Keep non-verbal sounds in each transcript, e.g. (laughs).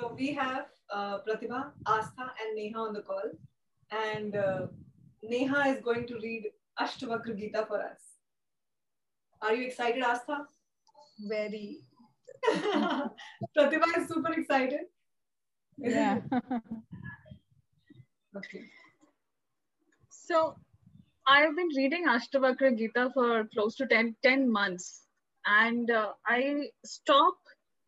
So we have uh, Pratibha, Astha, and Neha on the call. And uh, Neha is going to read Ashtavakra Gita for us. Are you excited, Astha? Very. (laughs) Pratibha is super excited. Yeah. (laughs) okay. So I have been reading Ashtavakra Gita for close to 10, 10 months. And uh, I stop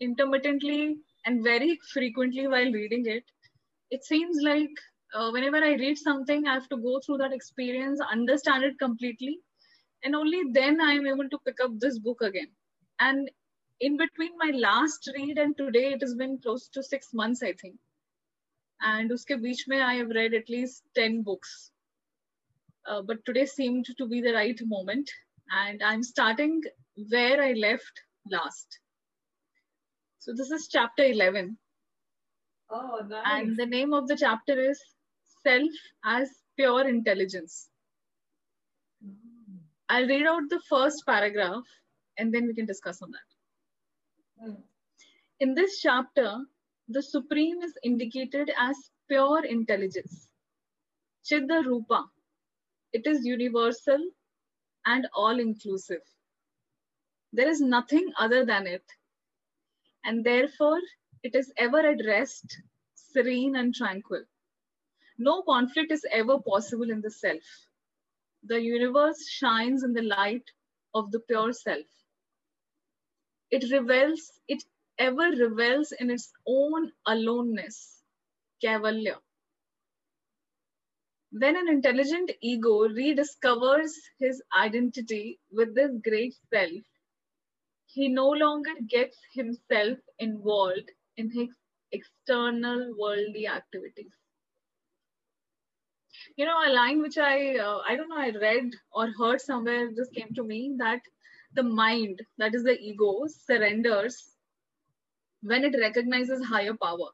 intermittently and very frequently while reading it. It seems like uh, whenever I read something, I have to go through that experience, understand it completely, and only then I am able to pick up this book again. And in between my last read and today, it has been close to six months, I think. And uske beech mein, I have read at least 10 books. Uh, but today seemed to be the right moment. And I'm starting where I left last. So this is chapter 11. Oh, nice. And the name of the chapter is Self as Pure Intelligence. I'll read out the first paragraph and then we can discuss on that. Hmm. In this chapter, the Supreme is indicated as pure intelligence. Chitta Rupa. It is universal and all inclusive. There is nothing other than it. And therefore, it is ever at rest, serene, and tranquil. No conflict is ever possible in the self. The universe shines in the light of the pure self. It revels, it ever revels in its own aloneness, Kaivalya. When an intelligent ego rediscovers his identity with this great self, he no longer gets himself involved in his external worldly activities. You know, a line which I, uh, I don't know, I read or heard somewhere just came to me that the mind, that is the ego, surrenders when it recognizes higher power.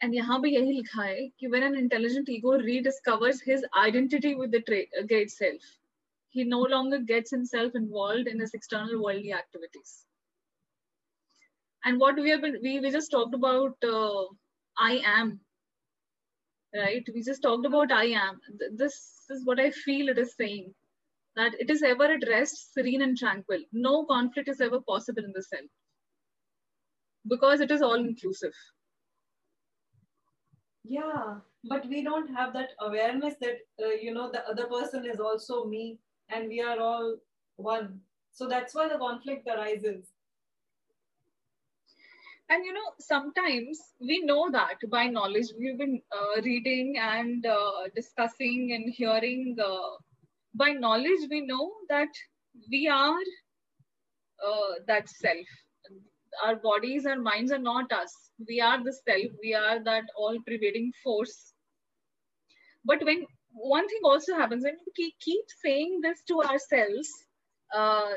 And यहाँ भी यही लिखा है कि when an intelligent ego rediscovers his identity with the tra- great self, he no longer gets himself involved in his external worldly activities. And what we have been, we, we just talked about uh, I am, right? We just talked about I am. This is what I feel it is saying that it is ever at rest, serene, and tranquil. No conflict is ever possible in the self because it is all inclusive. Yeah, but we don't have that awareness that, uh, you know, the other person is also me and we are all one. So that's why the conflict arises. And you know, sometimes we know that by knowledge. We've been uh, reading and uh, discussing and hearing. Uh, by knowledge, we know that we are uh, that self. Our bodies, our minds are not us. We are the self. We are that all pervading force. But when one thing also happens, when we keep saying this to ourselves, uh,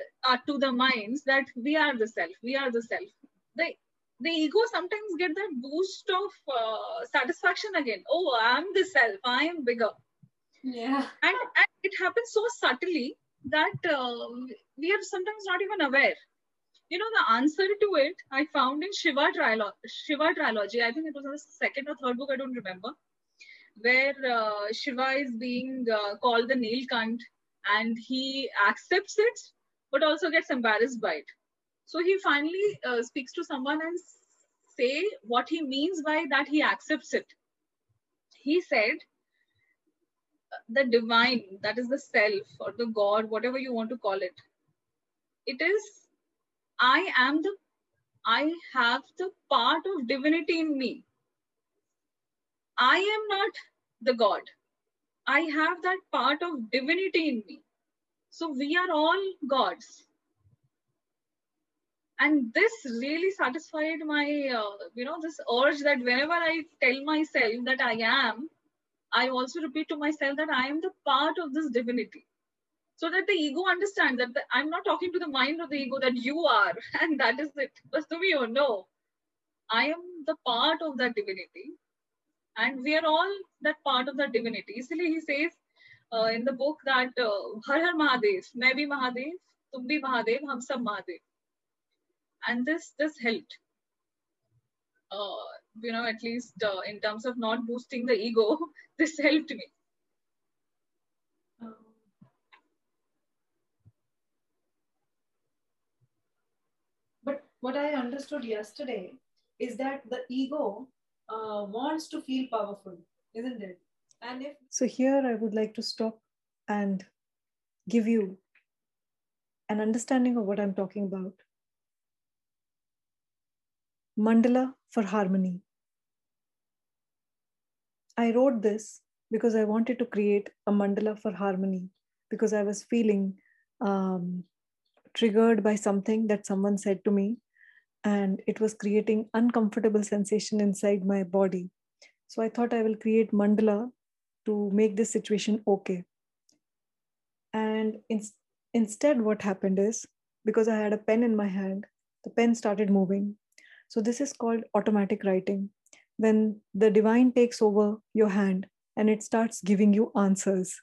to the minds, that we are the self, we are the self. The the ego sometimes get that boost of uh, satisfaction again. Oh, I'm the self. I am bigger. Yeah. And, and it happens so subtly that uh, we are sometimes not even aware. You know, the answer to it I found in Shiva, Trilo- Shiva Trilogy. I think it was the second or third book, I don't remember, where uh, Shiva is being uh, called the Nilkant and he accepts it, but also gets embarrassed by it. So he finally uh, speaks to someone and say what he means by that he accepts it. He said, the divine, that is the self or the God, whatever you want to call it, it is, I am the, I have the part of divinity in me. I am not the God. I have that part of divinity in me. So we are all gods. And this really satisfied my uh, you know this urge that whenever i tell myself that i am i also repeat to myself that i am the part of this divinity. So that the ego understands that the, i'm not talking to the mind of the ego that you are (laughs) and that is it. Oh no. I am the part of that divinity and we are all that part of that divinity. Easily he says uh, in the book that uh, har har mahadev main bhi mahadev tum bhi mahadev hum sab mahadev. And this this helped. Uh, you know, at least uh, in terms of not boosting the ego, (laughs) this helped me. But what I understood yesterday is that the ego uh, wants to feel powerful, isn't it? And if So here I would like to stop and give you an understanding of what I'm talking about. Mandala for harmony. I wrote this because I wanted to create a mandala for harmony because I was feeling um, triggered by something that someone said to me and it was creating uncomfortable sensation inside my body. So I thought I will create mandala to make this situation okay. And in, instead, what happened is because I had a pen in my hand, the pen started moving. So this is called automatic writing. When the divine takes over your hand and it starts giving you answers.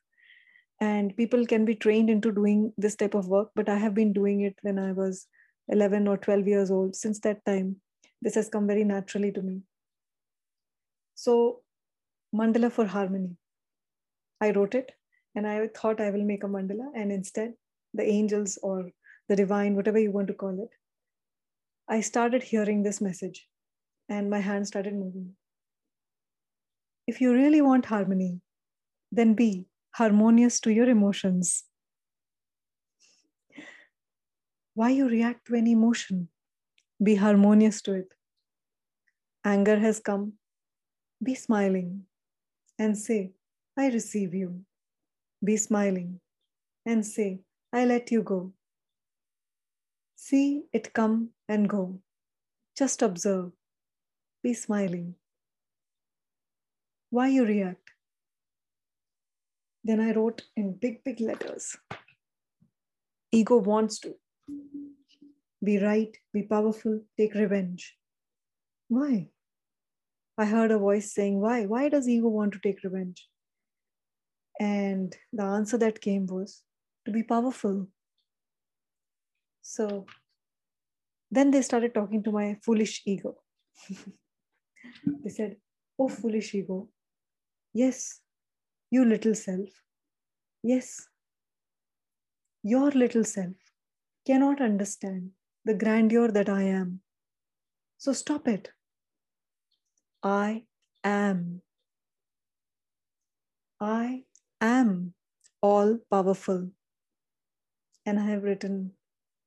And people can be trained into doing this type of work, but I have been doing it when I was 11 or 12 years old. Since that time, this has come very naturally to me. So, mandala for harmony. I wrote it and I thought I will make a mandala, and instead, the angels or the divine, whatever you want to call it, I started hearing this message and my hand started moving. If you really want harmony, then be harmonious to your emotions. Why you react to any emotion? Be harmonious to it. Anger has come. Be smiling and say, I receive you. Be smiling and say, I let you go. See it come and go. Just observe. Be smiling. Why you react? Then I wrote in big, big letters. Ego wants to be right, be powerful, take revenge. Why? I heard a voice saying, Why? Why does ego want to take revenge? And the answer that came was to be powerful. So then they started talking to my foolish ego. (laughs) they said, Oh, foolish ego. Yes, you little self. Yes, your little self cannot understand the grandeur that I am. So stop it. I am. I am all powerful. And I have written,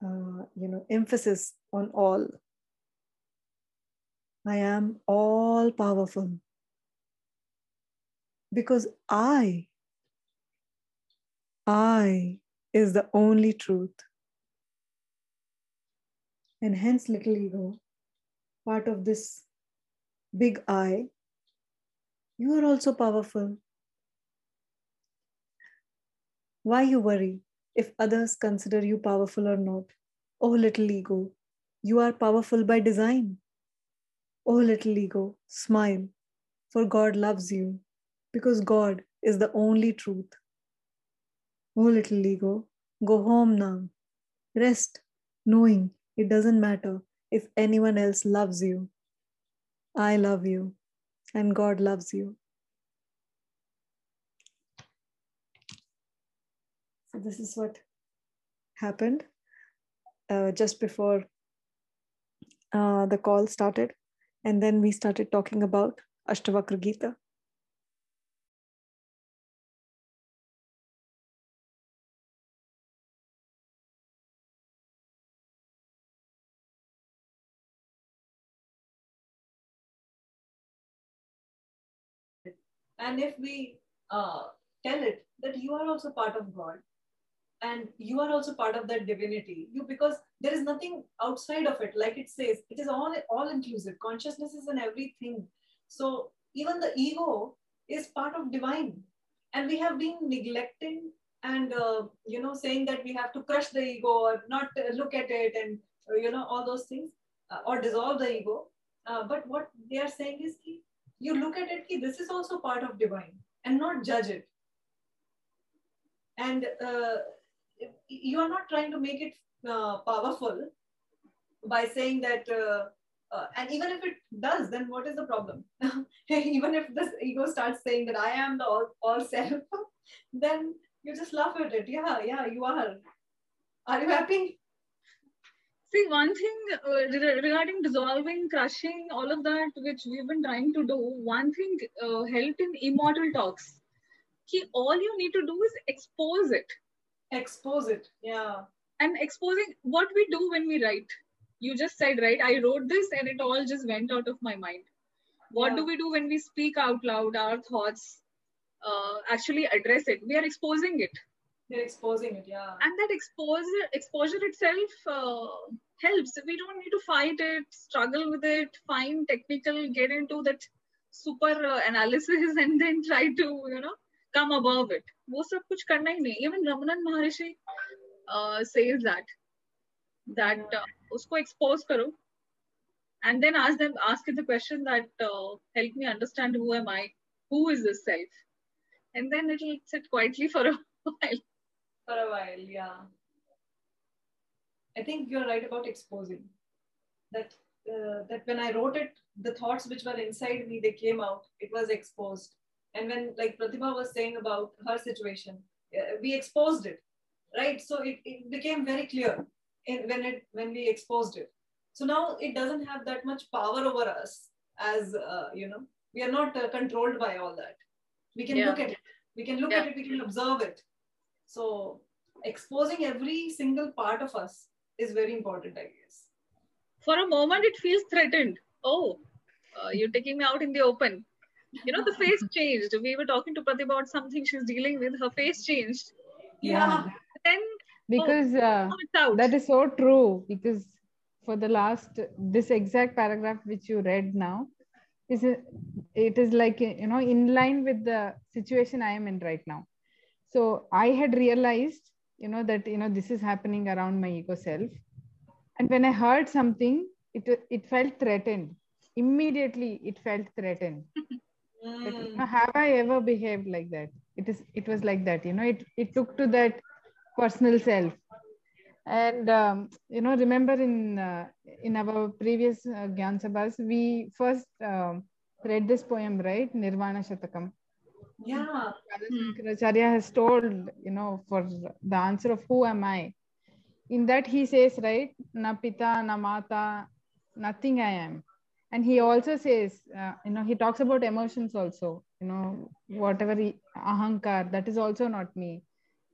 uh, you know, emphasis on all. I am all powerful. Because I, I is the only truth. And hence, little ego, part of this big I, you are also powerful. Why you worry if others consider you powerful or not? Oh, little ego, you are powerful by design. Oh, little ego, smile, for God loves you, because God is the only truth. Oh, little ego, go home now. Rest, knowing it doesn't matter if anyone else loves you. I love you, and God loves you. So, this is what happened uh, just before uh, the call started. And then we started talking about Ashtavakra Gita. And if we uh, tell it that you are also part of god and you are also part of that divinity you because there is nothing outside of it. Like it says it is all all inclusive. Consciousness is in everything. So even the ego is part of divine. And we have been neglecting and uh, you know saying that we have to crush the ego or not uh, look at it and uh, you know all those things uh, or dissolve the ego. Uh, but what they are saying is you look at it ki, this is also part of divine and not judge it and uh, you are not trying to make it uh, powerful by saying that uh, uh, and even if it does, then what is the problem? (laughs) even if this ego starts saying that I am the all, all self, (laughs) then you just laugh at it. Yeah, yeah, you are. Are you happy? See, one thing uh, regarding dissolving, crushing, all of that, which we've been trying to do, one thing uh, helped in immortal talks. Ki, all you need to do is expose it. Expose it, yeah. And exposing what we do when we write you just said right i wrote this and it all just went out of my mind what yeah. do we do when we speak out loud our thoughts uh, actually address it we are exposing it you're exposing it, yeah. And that exposure, exposure itself uh, helps. We don't need to fight it, struggle with it, find technical, get into that super uh, analysis, (laughs) and then try to you know come above it. वो सब कुछ करना ही नहीं. Even Ramana Maharishi uh, says that that uh, उसको expose करो and then ask them ask it the question that uh, help me understand who am I, who is this self, and then it'll sit quietly for a (laughs) while for a while yeah. I think you're right about exposing. That uh, that when i wrote it the thoughts which were inside me they came out. It was exposed. And when like Pratima was saying about her situation uh, we exposed it right? So it, it became very clear in, when it when we exposed it. So now it doesn't have that much power over us as uh, you know we are not uh, controlled by all that. We can yeah. look at it. We can look yeah. at it we can observe it so exposing every single part of us is very important i guess. For a moment it feels threatened. Oh uh, you're taking me out in the open. You know the face (laughs) changed. We were talking to Pratibha about something she's dealing with. Her face changed. Yeah. Then because uh, that is so true. Because for the last this exact paragraph which you read now is it is like you know in line with the situation i am in right now so i had realized you know that you know this is happening around my ego self. And when i heard something it it felt threatened. Immediately it felt threatened. (laughs) Mm. that, you know, have i ever behaved like that? It is it was like that you know it it took to that personal self. And um, you know remember in uh, in our previous uh, gyan sabhas we first um, read this poem right? Nirvana shatakam yeah. Shankaracharya has told you know for the answer of who am i? In that he says right na pita na mata nothing i am. And he also says uh, you know he talks about emotions also you know whatever he, ahankar that is also not me.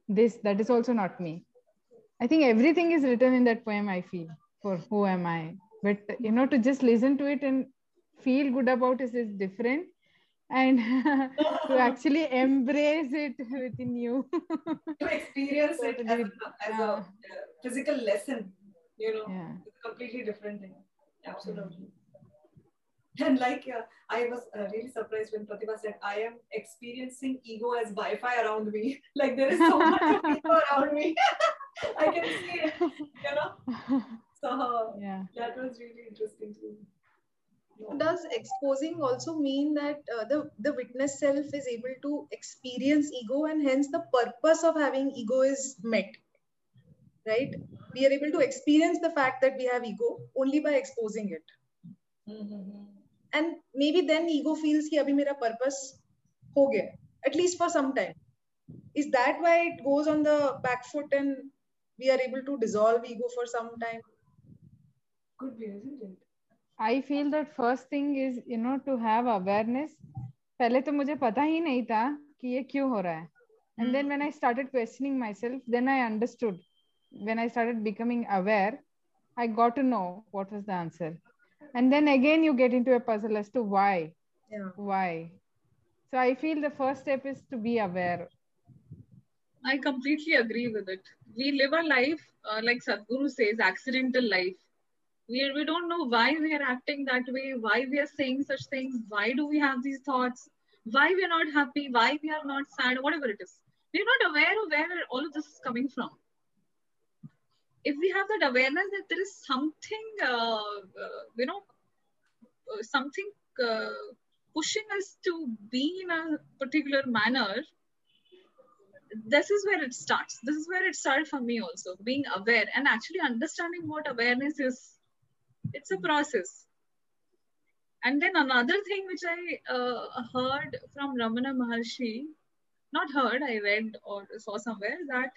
This that is also not me. I think everything is written in that poem i feel for who am i? But you know to just listen to it and feel good about it is different and (laughs) to (laughs) actually embrace it within you to experience it as, a, as a physical lesson you know yeah. it's a completely different thing absolutely and like uh, I was uh, really surprised when Pratibha said, I am experiencing ego as Wi-Fi around me. (laughs) like there is so much ego around me. I can see it, you know. So yeah. that was really interesting too does exposing also mean that uh, the, the witness self is able to experience ego and hence the purpose of having ego is met? Right? We are able to experience the fact that we have ego only by exposing it. Mm-hmm. And maybe then ego feels ki abhi mera purpose ho gaya, at least for some time. Is that why it goes on the back foot and we are able to dissolve ego for some time? Could be, isn't it? I feel that first thing is you know to have awareness पहले तो मुझे पता ही नहीं था कि ये क्यों हो रहा है and then when I started questioning myself then I understood when I started becoming aware I got to know what was the answer and then again you get into a puzzle as to why yeah. why so i feel the first step is to be aware i completely agree with it we live a life uh, like sadhguru says accidental life we, we don't know why we are acting that way why we are saying such things why do we have these thoughts why we are not happy why we are not sad whatever it is we're not aware of where all of this is coming from if we have that awareness that there is something, uh, uh, you know, uh, something uh, pushing us to be in a particular manner, this is where it starts. This is where it started for me also, being aware and actually understanding what awareness is. It's a process. And then another thing which I uh, heard from Ramana Maharshi, not heard, I read or saw somewhere that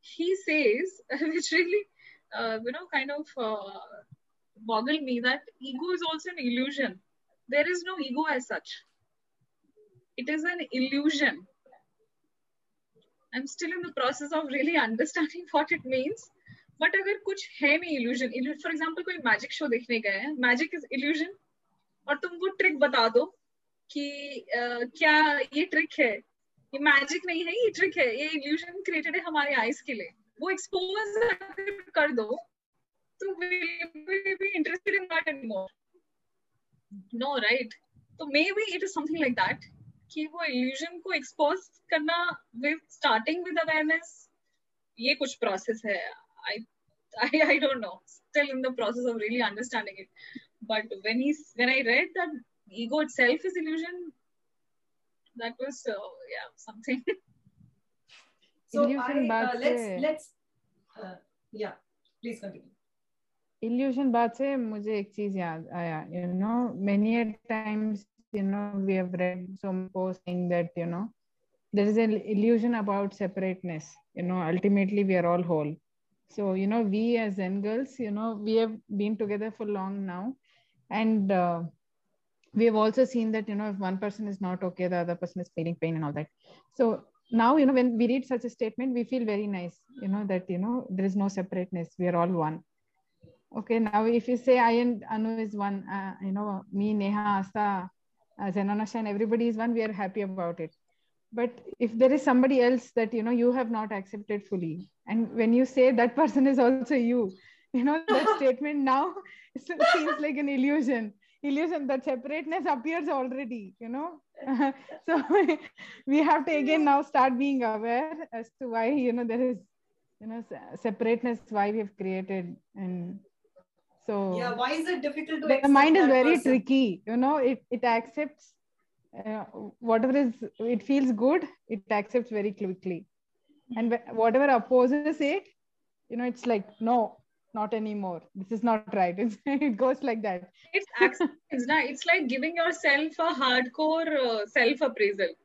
he says, (laughs) which really, uh, you know, kind of uh, boggled me that ego is also an illusion. There is no ego as such. It is an illusion. I'm still in the process of really (laughs) understanding what it means. But अगर कुछ है नहीं illusion for example कोई magic show देखने गए हैं magic is illusion और तुम वो ट्रिक बता दो कि uh, क्या ये ट्रिक है? ये मैजिक नहीं है ये ट्रिक है ये इल्यूजन क्रिएटेड है हमारे आईज के लिए। वो एक्सपोज कर दो तो be interested in not anymore no right तो maybe it is something like that कि वो इल्यूजन को एक्सपोज करना विद स्टार्टिंग विद अवेयरनेस ये कुछ प्रोसेस है। I, (laughs) I, I don't know. Still in the process of really understanding it. But when he's when I read that ego itself is illusion, that was uh, yeah something. (laughs) so illusion I, uh, let's let's uh, yeah please continue. illusion बात से मुझे एक चीज याद आया you know many a times you know we have read some post saying that you know there is an illusion about separateness you know ultimately we are all whole so, you know, we as Zen girls, you know, we have been together for long now. And uh, we have also seen that, you know, if one person is not okay, the other person is feeling pain and all that. So now, you know, when we read such a statement, we feel very nice, you know, that, you know, there is no separateness. We are all one. Okay, now if you say I and Anu is one, uh, you know, me, Neha, Astha, uh, and everybody is one, we are happy about it but if there is somebody else that you know you have not accepted fully and when you say that person is also you you know that (laughs) statement now (laughs) seems like an illusion. Illusion that separateness appears already you know? (laughs) So we have to again now start being aware as to why you know there is you know separateness why we have created and so yeah why is it difficult to the mind is very person? tricky you know? It, it accepts uh, whatever is it feels good it accepts very quickly and whatever opposes it you know it's like no not anymore this is not right it's, (laughs) it goes like that it's acceptance na? (laughs) it's like giving yourself a hardcore uh, self appraisal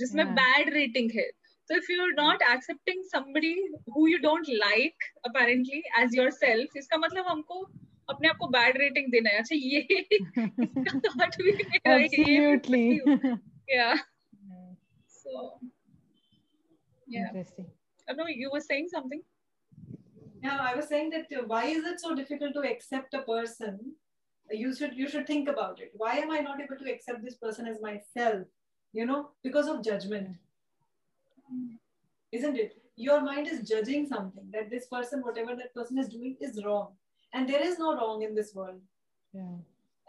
जिसमें yeah. bad rating है so if you're not accepting somebody who you don't like apparently as yourself इसका मतलब हमको अपने आप को bad rating देना है अच्छा ये (laughs) Absolutely. yeah so yeah interesting oh, no you were saying something yeah i was saying that uh, why is it so difficult to accept a person you should you should think about it why am i not able to accept this person as myself you know because of judgment isn't it your mind is judging something that this person whatever that person is doing is wrong and there is no wrong in this world. Yeah.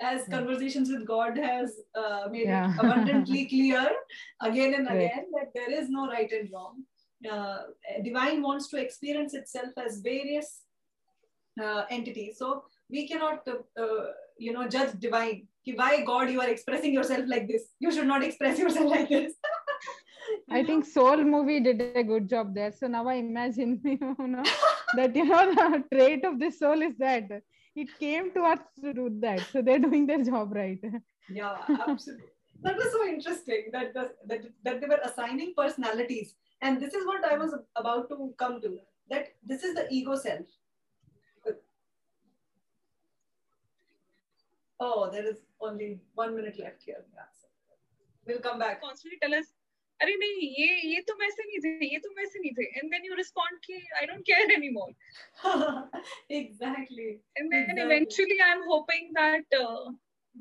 As yeah. conversations with god has uh, made yeah. it abundantly (laughs) clear again and again that there is no right and wrong. Uh, divine wants to experience itself as various uh, entities. So we cannot uh, uh, you know judge divine. Why god you are expressing yourself like this? You should not express yourself (laughs) like this. I think Soul movie did a good job there. So now I imagine, (laughs) you know, that you know (laughs) the trait of this soul is that it came to us to do that. So they're doing their job right. Yeah, absolutely. that was so interesting that, the, that that they were assigning personalities, and this is what I was about to come to. That this is the ego self. Oh, there is only one minute left here. Yeah, so we'll come back. Constantly tell us अरे नहीं ये ये तो वैसे नहीं थे ये तो वैसे नहीं थे एंड देन यू रिस्पॉन्ड कि I don't care anymore exactly and then exactly. eventually i'm hoping that uh,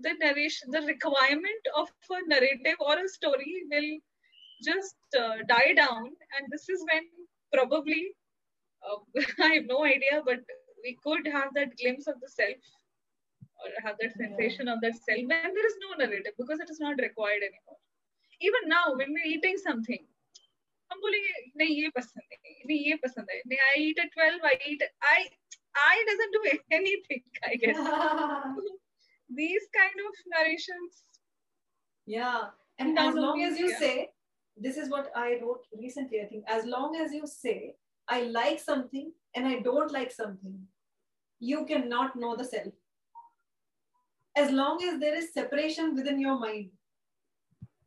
the narration the requirement of a narrative or a story will just uh, die down and this is when probably uh, (laughs) i have no idea but we could have that glimpse of the self or have that sensation yeah. of that self when there is no narrative because it is not required anymore even now when we're eating something हम बोलेंगे नहीं ये पसंद है नहीं ये पसंद है नहीं आई ईट at 12 I eat I I doesn't do anything I guess these kind of narrations yeah and as long as you yeah. say this is what I wrote recently I think as long as you say I like something and I don't like something you cannot know the self as long as there is separation within your mind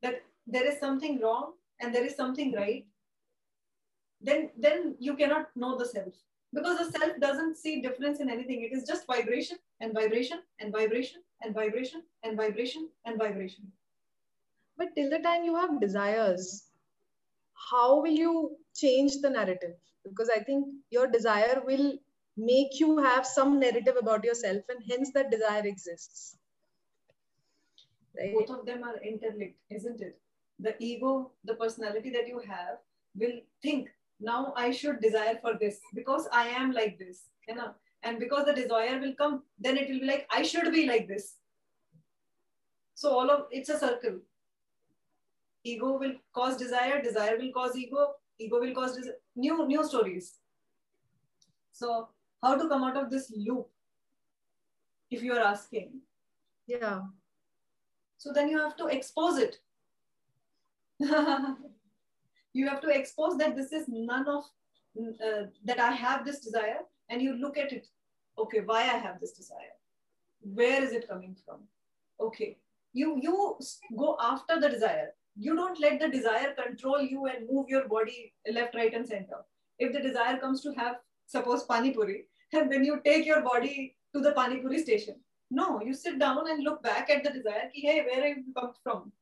that there is something wrong and there is something right then then you cannot know the self. Because the self doesn't see difference in anything. It is just vibration and vibration and vibration and vibration and vibration and vibration. But till the time you have desires how will you change the narrative? Because i think your desire will make you have some narrative about yourself and hence that desire exists. Right? both of them are interlinked isn't it the ego the personality that you have will think now i should desire for this because i am like this you know? And because the desire will come then it will be like i should be like this. So all of it's a circle. Ego will cause desire desire will cause ego ego will cause new new stories. So how to come out of this loop if you are asking? Yeah. So then you have to expose it (laughs) you have to expose that this is none of uh, that i have this desire and you look at it. Okay why i have this desire? Where is it coming from? Okay you you go after the desire. You don't let the desire control you and move your body left right and center. If the desire comes to have suppose pani puri and (laughs) then you take your body to the pani puri station no you sit down and look back at the desire ki, hey where have you come from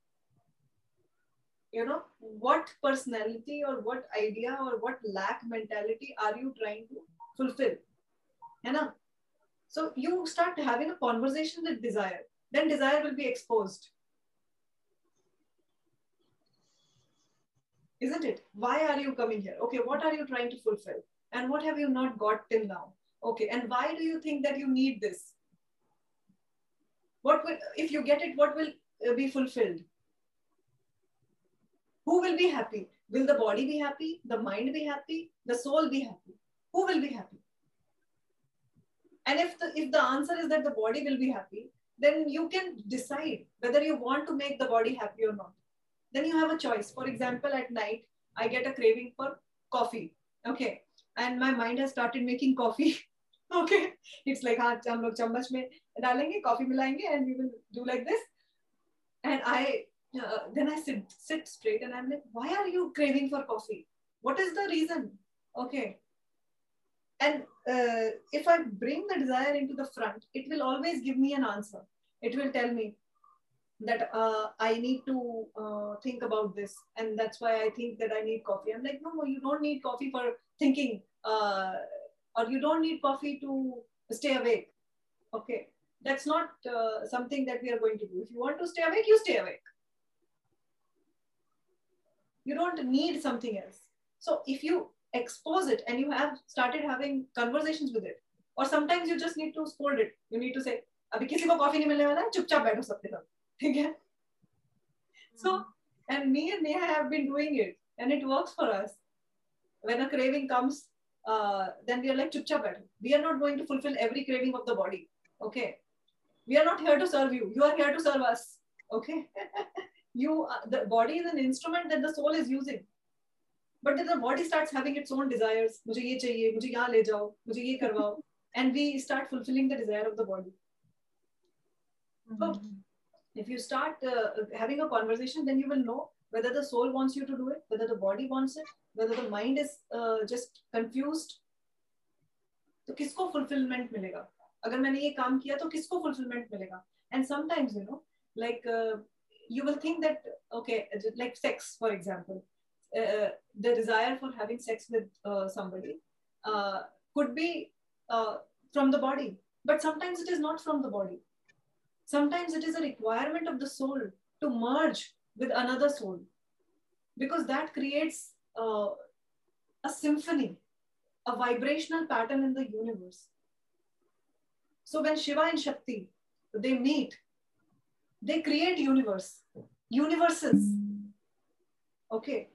you know what personality or what idea or what lack mentality are you trying to fulfill you know so you start having a conversation with desire then desire will be exposed isn't it? Why are you coming here? Okay, what are you trying to fulfill? And what have you not got till now? Okay, and why do you think that you need this? What will, if you get it, what will uh, be fulfilled? Who will be happy? Will the body be happy? The mind be happy? The soul be happy? Who will be happy? And if the, if the answer is that the body will be happy, then you can decide whether you want to make the body happy or not then you have a choice. For example, at night, I get a craving for coffee. Okay. And my mind has started making coffee. (laughs) okay. It's like, हाँ हम लोग चम्मच में डालेंगे coffee मिलाएंगे and we will do like this. And I uh, then I sit sit straight and I'm like, why are you craving for coffee? What is the reason? Okay. And uh, if I bring the desire into the front, it will always give me an answer. It will tell me, that uh, I need to uh, think about this. And that's why I think that I need coffee. I'm like, no, you don't need coffee for thinking, uh, or you don't need coffee to stay awake. Okay. That's not something that we are going to do. If you want to stay awake, you stay awake You don't need something else. So if you expose it and you have started having conversations with it, or sometimes you just need to scold it. You need to say, अभी किसी को coffee नहीं मिलने वाला है चुपचाप बैठो सबके सब again. So, and me and Neha have been doing it, and it works for us. When a craving comes, uh, then we are like, chup chup We are not going to fulfill every craving of the body. Okay. We are not here to serve you. You are here to serve us. Okay. (laughs) you, uh, the body is an instrument that the soul is using. But then the body starts having its own desires. मुझे ये चाहिए, मुझे यहाँ ले जाओ, मुझे ये करवाओ. And we start fulfilling the desire of the body. Mm-hmm. So, if you start uh, having a conversation, then you will know whether the soul wants you to do it, whether the body wants it, whether the mind is uh, just confused. तो किसको fulfillment मिलेगा अगर मैंने ये काम किया तो किसको fulfillment मिलेगा and sometimes you know like uh, you will think that okay like sex for example uh, the desire for having sex with uh, somebody uh, could be uh, from the body but sometimes it is not from the body Sometimes it is a requirement of the soul to merge with another soul because that creates uh, a symphony, a vibrational pattern in the universe. So when Shiva and Shakti, they meet, they create universe, universes. Okay,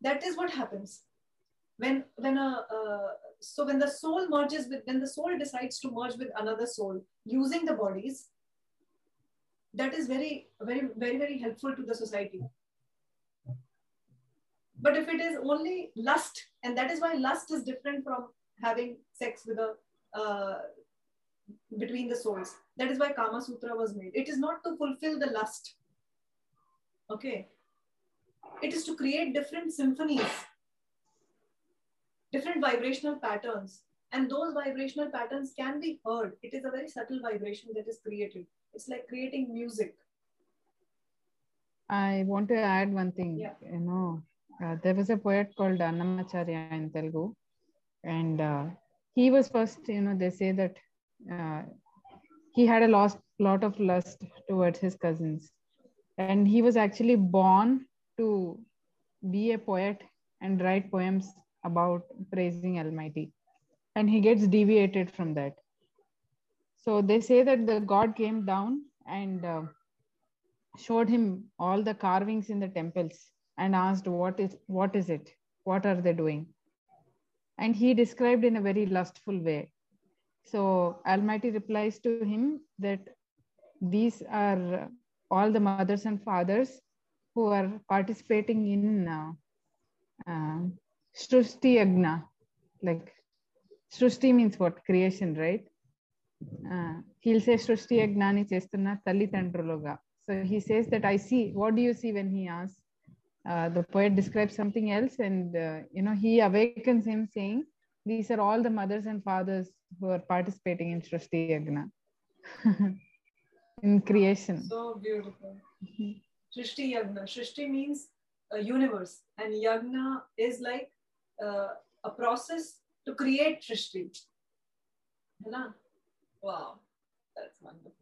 that is what happens when when a uh, so when the soul merges with when the soul decides to merge with another soul using the bodies that is very, very, very, very helpful to the society. But if it is only lust, and that is why lust is different from having sex with a uh, between the souls. That is why Kama Sutra was made. It is not to fulfill the lust. Okay. It is to create different symphonies, different vibrational patterns. And those vibrational patterns can be heard. It is a very subtle vibration that is created. It's like creating music. I want to add one thing. Yeah. You know, uh, there was a poet called Annamacharya in Telugu, and uh, he was first. You know, they say that uh, he had a lost, lot of lust towards his cousins, and he was actually born to be a poet and write poems about praising Almighty, and he gets deviated from that. So they say that the God came down and uh, showed him all the carvings in the temples and asked what is what is it? What are they doing? And he described in a very lustful way. So almighty replies to him that these are all the mothers and fathers who are participating in uh, uh, Shrusti Agna. Like Shrusti means what? Creation, right? Uh, he'll say Shrusti Agnani chestunna tallitandruluga. So he says that I see. What do you see when he asks? Uh, the poet describes something else, and uh, you know he awakens him saying, "These are all the mothers and fathers who are participating in Shrusti Agna, (laughs) in creation." So beautiful. Shrishti Yagna. Shrishti means a universe, and Yagna is like uh, a process to create Shrishti. Right? Wow, that's wonderful.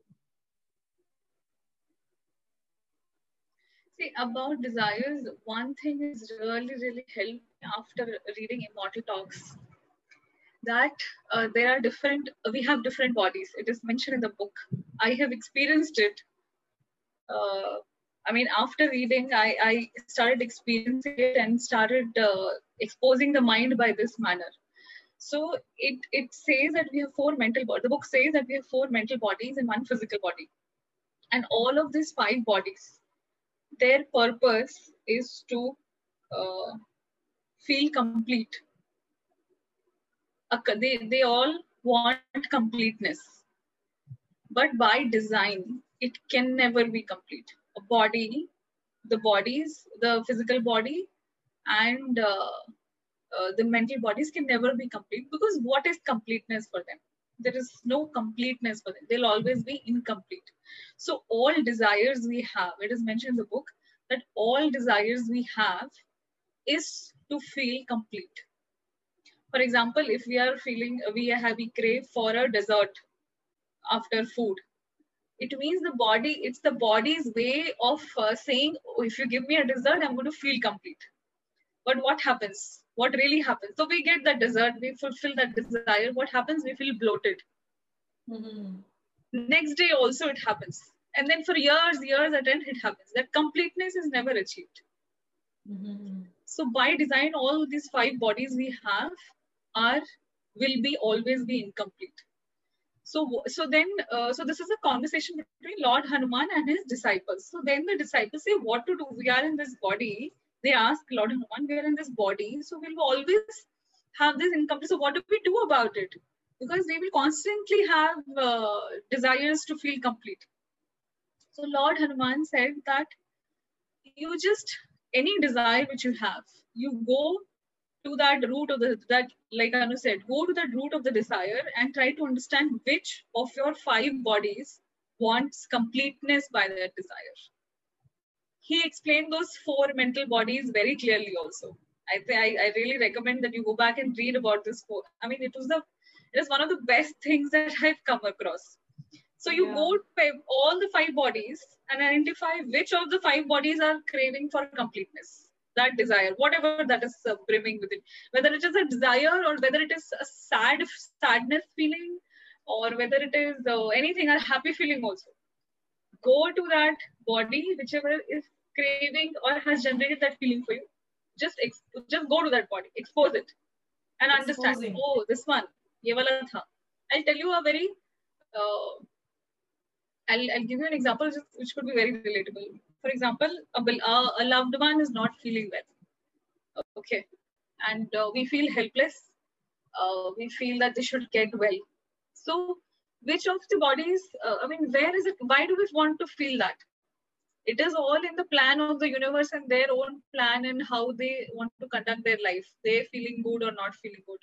See, about desires, one thing is really, really helped after reading Immortal Talks that uh, there are different, we have different bodies. It is mentioned in the book. I have experienced it. Uh, I mean, after reading, I, I started experiencing it and started uh, exposing the mind by this manner. So it, it says that we have four mental bodies. The book says that we have four mental bodies and one physical body. And all of these five bodies, their purpose is to uh, feel complete. They, they all want completeness. But by design, it can never be complete. A body, the bodies, the physical body, and uh, uh, the mental bodies can never be complete because what is completeness for them? There is no completeness for them. They'll always be incomplete. So all desires we have, it is mentioned in the book that all desires we have is to feel complete. For example, if we are feeling we have we crave for a dessert after food, it means the body. It's the body's way of uh, saying, oh, if you give me a dessert, I'm going to feel complete. But what happens? What really happens? So we get that dessert, we fulfill that desire. What happens? We feel bloated. Mm-hmm. Next day also it happens and then for years years at end it happens that completeness is never achieved mm-hmm. so by design all these five bodies we have are will be always be incomplete. So so then uh, so this is a conversation between lord hanuman and his disciples. So then the disciples say what to do? We are in this body. They ask lord hanuman we are in this body so we'll always have this incomplete. So what do we do about it? Because they will constantly have uh, desires to feel complete. So Lord Hanuman said that you just any desire which you have, you go to that root of the that like Anu said, go to that root of the desire and try to understand which of your five bodies wants completeness by that desire. He explained those four mental bodies very clearly also. I, I, I really recommend that you go back and read about this. Four. I mean, it was the it is one of the best things that (laughs) I've come across. So you yeah. go to all the five bodies and identify which of the five bodies are craving for completeness, that desire, whatever that is uh, brimming within, whether it is a desire or whether it is a sad sadness feeling or whether it is uh, anything, a happy feeling also. Go to that body, whichever is craving or has generated that feeling for you. Just just go to that body, expose it, and Exposing. understand. Oh, this one, ye wala tha. I'll tell you a very uh, I'll, I'll give you an example which could be very relatable. For example, a, a loved one is not feeling well. Okay. And uh, we feel helpless. Uh, we feel that they should get well. So which of the bodies, uh, I mean, where is it? Why do we want to feel that? It is all in the plan of the universe and their own plan and how they want to conduct their life. They're feeling good or not feeling good.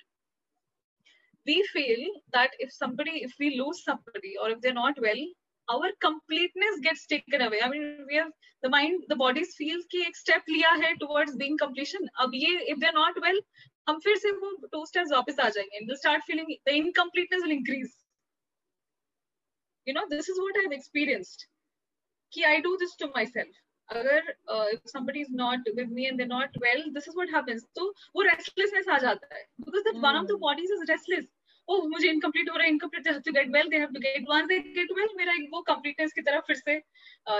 We feel that if somebody, if we lose somebody or if they're not well, our completeness gets taken away. I mean, we have the mind, the bodies feels कि एक step लिया है towards being completion. अब ये if they're not well, हम फिर से वो two steps वापस आ जाएंगे. And they'll start feeling the incompleteness will increase. You know, this is what I've experienced. कि I do this to myself. अगर uh, if somebody is not with me and they're not well, this is what happens. तो वो restlessness आ जाता है. Because that mm. one of the bodies is restless. ओह मुझे incomplete हो रहा है incomplete they have to get well they have to get one they get well मेरा वो कंप्लीटनेस की तरफ़ फिर से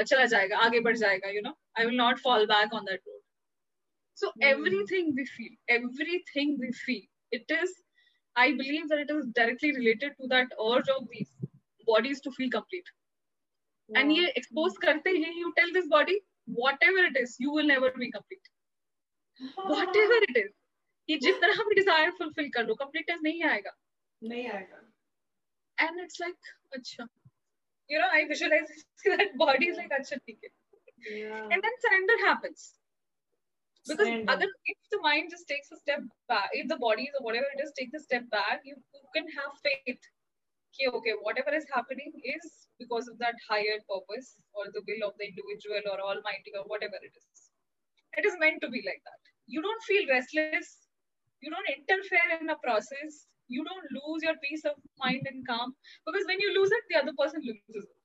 चला जाएगा आगे बढ़ जाएगा you know I will not fall back on that road so everything we feel everything we feel it is I believe that it is directly related to that urge of these bodies to feel complete and ये expose करते ही you tell this body whatever it is you will never be complete whatever it is कि जिस तरह हम desire fulfil कर लो completeness नहीं आएगा। नहीं आएगा and it's like अच्छा you know I visualize (laughs) that body is like अच्छा ठीक है yeah. and then surrender happens because surrender. if the mind just takes a step back if the bodies or whatever it is takes a step back you, you can have faith okay okay whatever is happening is because of that higher purpose or the will of the individual or almighty or whatever it is it is meant to be like that you don't feel restless you don't interfere in a process you don't lose your peace of mind and calm because when you lose it the other person loses it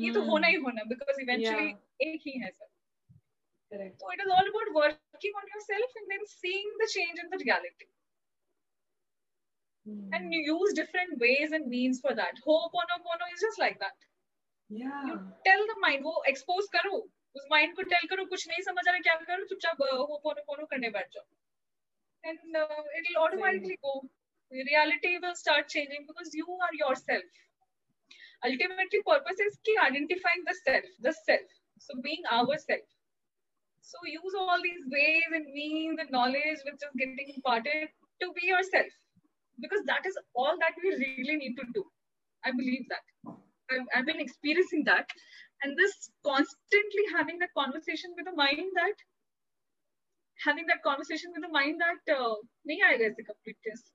ये तो होना ही होना because eventually एक ही है सब correct so it is all about working on yourself and then seeing the change in the reality mm. and you use different ways and means for that ho'oponopono is just like that yeah you tell the mind वो expose करो उस mind को tell करो कुछ नहीं समझ रहा क्या करो चुपचाप ho'oponopono करने बैठ जाओ and uh, it will automatically go reality will start changing because you are yourself. Ultimately, purpose is key identifying the self, the self. So being ourself. So use all these ways and means and knowledge which is getting imparted to be yourself. Because that is all that we really need to do. I believe that. I've, I've been experiencing that. And this constantly having that conversation with the mind that having that conversation with the mind that uh, i aayega the completeness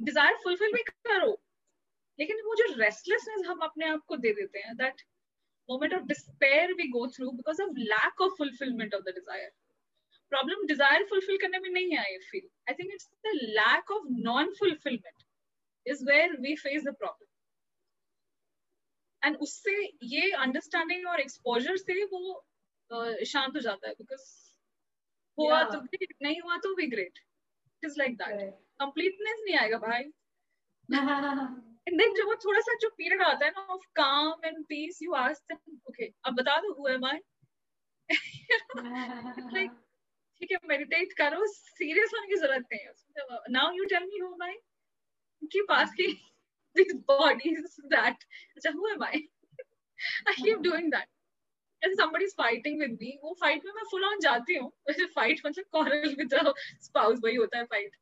desire fulfil भी करो। लेकिन वो जो restlessness हम अपने आप को दे देते हैं that moment of despair we go through because of lack of fulfilment of the desire problem desire fulfil करने में नहीं I feel I think it's the lack of non fulfilment is where we face the problem and उससे ये understanding और exposure से वो uh, शांत हो जाता है बिकॉज़ हुआ तो नहीं हुआ तो भी great it is like that completeness नहीं आएगा भाई। (laughs) And then जब वो थोड़ा सा जो पीरियड आता है ना ऑफ़ काम and peace you ask them okay अब बता दो हु एम आई लाइक ठीक है मेडिटेट करो सीरियस होने की ज़रूरत नहीं है। Now you tell me who am I keep asking these bodies that अच्छा who am I? I keep doing that. And somebody's fighting with me वो fight में मैं full on जाती हूँ। वैसे fight मतलब quarrel with the spouse वही होता है fight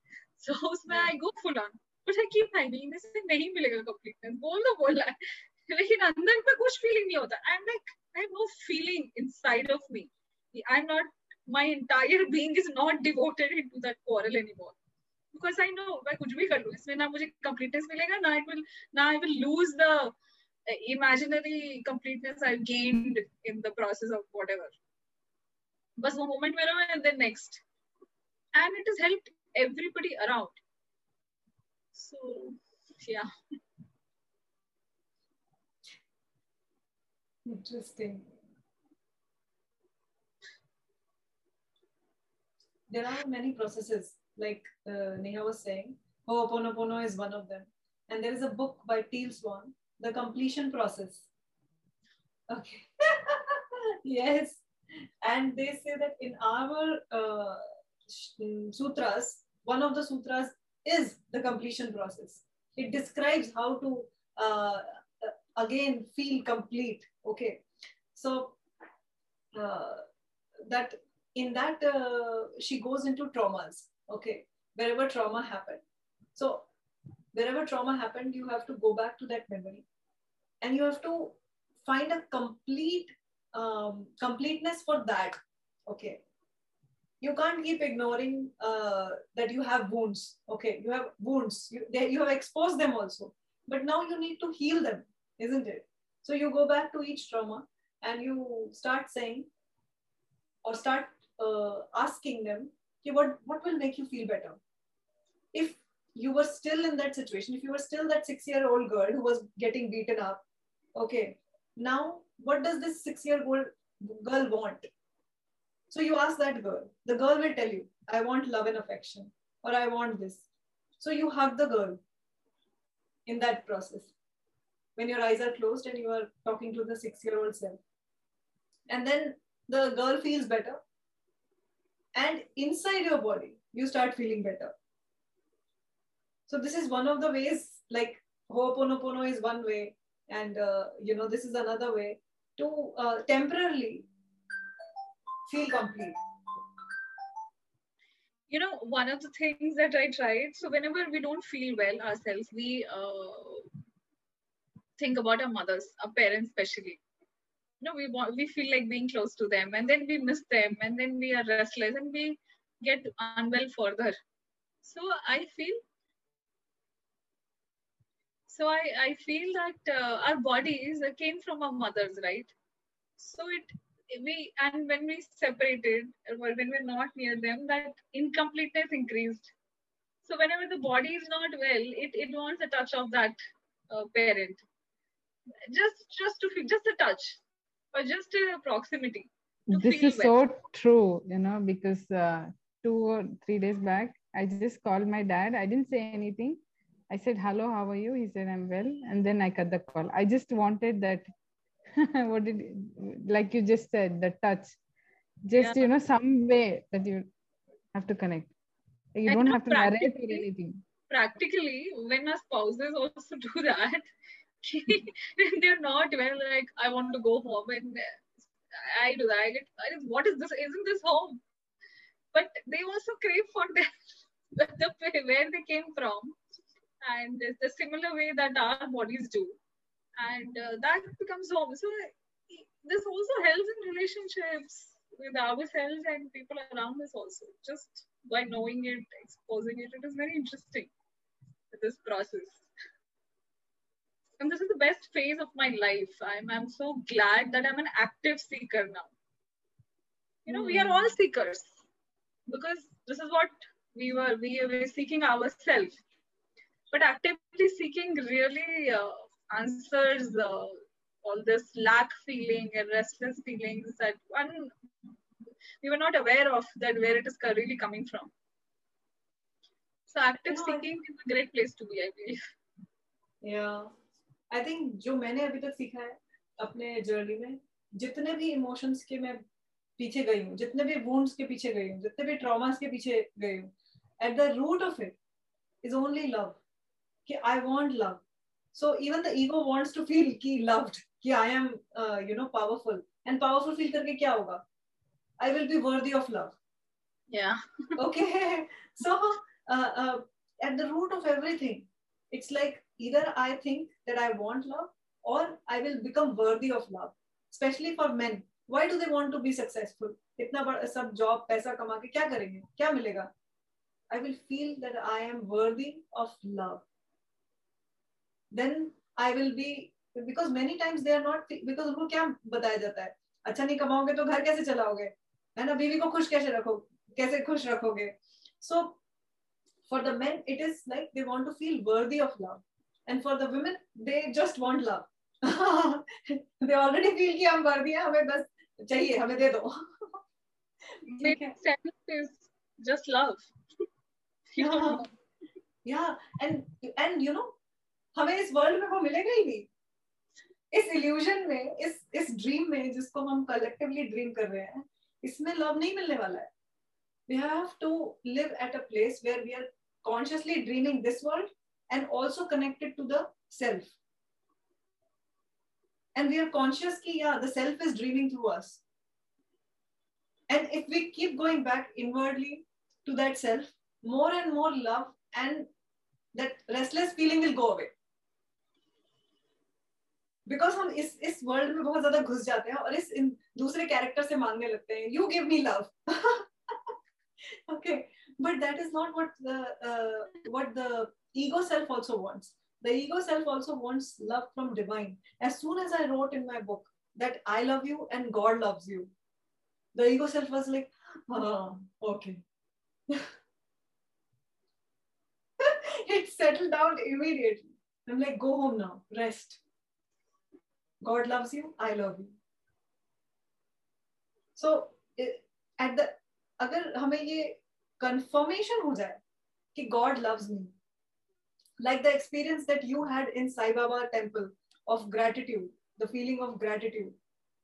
so उसमें I go full on but I keep finding से नहीं मिलेगा कंप्लीटनेस बोल दो बोल रहा है लेकिन अंदर में कुछ फीलिंग नहीं होता I am like I have no feeling inside of me I am not my entire being is not devoted into that quarrel anymore because I know मैं कुछ भी कर लूँ इसमें ना मुझे completeness मिलेगा ना it will ना I will lose the imaginary completeness I've gained in the process of whatever बस वो moment में रहो and then next and it has helped everybody around. So, yeah. Interesting. There are many processes, like uh, Neha was saying. Ho'oponopono is one of them. And there is a book by Teal Swan the completion process. Okay. (laughs) yes. And they say that in our uh, sutras, one of the sutras is the completion process. It describes how to uh, again feel complete. Okay. So uh, that in that uh, she goes into traumas. Okay. Wherever trauma happened. So wherever trauma happened, you have to go back to that memory and you have to find a complete um, completeness for that. Okay. You can't keep ignoring uh, that you have wounds. Okay. You have wounds. You, they, you have exposed them also. But now you need to heal them, isn't it? So you go back to each trauma and you start saying or start uh, asking them, okay, what, what will make you feel better? If you were still in that situation, if you were still that six year old girl who was getting beaten up, okay, now what does this six year old girl want? So you ask that girl, the girl will tell you, I want love and affection, or I want this. So you hug the girl in that process when your eyes are closed and you are talking to the six year old self. And then the girl feels better. And inside your body, you start feeling better. So this is one of the ways, like Ho'oponopono is one way, and uh, you know this is another way to uh, temporarily feel complete. You know, one of the things that I tried. So whenever we don't feel well ourselves, we uh, think about our mothers, our parents, especially. You know, we want, we feel like being close to them, and then we miss them, and then we are restless, and we get unwell further. So I feel so I, I feel that uh, our bodies came from our mothers, right? So it we and when we separated or when we're not near them, that incompleteness increased. So whenever the body is not well, it, it wants a touch of that uh, parent. Just just to feel just a touch or just a proximity. This is well. so true, you know, because uh, two or three days back, I just called my dad. I didn't say anything I said, hello, how are you? He said, I'm well. And then I cut the call. I just wanted that, (laughs) what did, like you just said, the touch. Just, yeah. you know, some way that you have to connect. You don't have to narrate or anything. Practically, when our spouses also (laughs) do that, (laughs) they're not well, like, I want to go home. And I do that. I get, what is this? Isn't this home? But they also crave for that, the, where they came from and it's the similar way that our bodies do and uh, that becomes home. So this also helps in relationships with ourselves and people around us also. Just by knowing it exposing it it is very interesting this process. And this is the best phase of my life. I'm i'm so glad that i'm an active seeker now. You know mm. we are all seekers because this is what we were we were seeking ourselves. But actively seeking really uh, answers uh, all this lack feeling and restless feelings that one we were not aware of that where it is really coming from so active yeah. seeking is a great place to be i believe yeah i think जो मैंने अभी तक सीखा है अपने journey में जितने भी इमोशंस के मैं पीछे गई हूँ जितने भी वुंड्स के पीछे गई हूँ जितने भी ट्रॉमास के पीछे गई हूँ at the root of it is only love I want love. So even the ego wants to feel ki loved, ki I am, uh, you know, powerful. And powerful feel karke kya hoga? I will be worthy of love. Yeah. okay. So uh, uh, at the root of everything, it's like either I think that I want love or I will become worthy of love. Especially for men. Why do they want to be successful? इतना बड़ा सब job पैसा कमा के क्या करेंगे क्या मिलेगा I will feel that I am worthy of love then I will be because many times they are not because उनको क्या बताया जाता है अच्छा नहीं कमाओगे तो घर कैसे चलाओगे है ना बीवी को खुश कैसे रखो कैसे खुश रखोगे so for the men it is like they want to feel worthy of love and for the women they just want love (laughs) they already feel कि हम worthy हैं हमें बस चाहिए हमें दे दो (laughs) is just love yeah (laughs) yeah and and you know हमें इस वर्ल्ड में वो मिलेगा ही नहीं इस इल्यूजन में इस इस ड्रीम में जिसको हम कलेक्टिवली ड्रीम कर रहे हैं इसमें लव नहीं मिलने वाला है we have to live at a place where we are consciously dreaming this world and also connected to the self and we are conscious that yeah the self is dreaming through us and if we keep going back inwardly to that self more and more love and that restless feeling will go away because हम इस इस world में बहुत ज़्यादा घुस जाते हैं और इस इन दूसरे कैरेक्टर से मांगने लगते हैं you give me love that is not what the uh, what the ego self also wants the ego self also wants love from divine as soon as i wrote in my book that i love you and god loves you the ego self was like oh, okay it settled down immediately i'm like go home now rest God loves you, I love you. So at the अगर हमें ये confirmation हो जाए कि God loves me, like the experience that you had in Sai Baba temple of gratitude, the feeling of gratitude,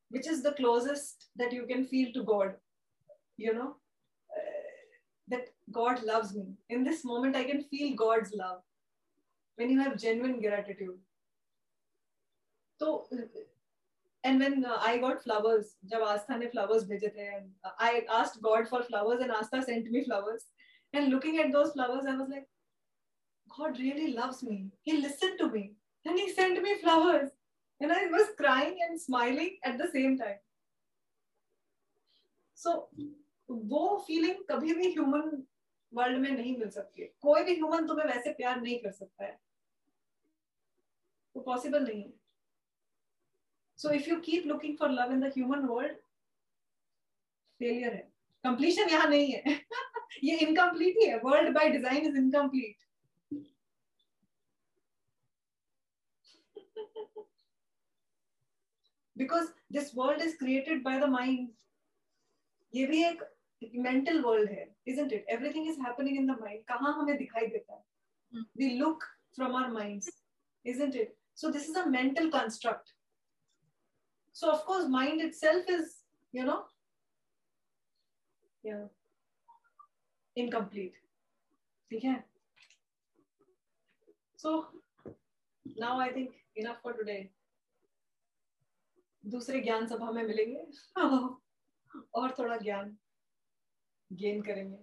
which is the closest that you can feel to God, you know, uh, that God loves me. In this moment, I can feel God's love when you have genuine gratitude. तो and when I got flowers जब आस्था ने flowers भेजे थे I asked God for flowers and Aastha sent me flowers and looking at those flowers I was like God really loves me he listen to me and he sent me flowers and I was crying and smiling at the same time so वो feeling कभी भी human world में नहीं मिल सकती है। कोई भी human तुम्हें वैसे प्यार नहीं कर सकता है। वो पॉसिबल नहीं है। So if you keep looking for love in the human world, failure है completion यहाँ नहीं है (laughs) ये incomplete ही है world by design is incomplete (laughs) because this world is created by the mind ये भी एक mental world है isn't it everything is happening in the mind कहाँ हमें दिखाई देता है we look from our minds isn't it so this is a mental construct So of course, mind itself is, you know, yeah, incomplete. Okay. So now I think enough for today. दूसरे ज्ञान सभा में मिलेंगे और थोड़ा ज्ञान gain करेंगे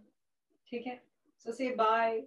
ठीक है सो से बाय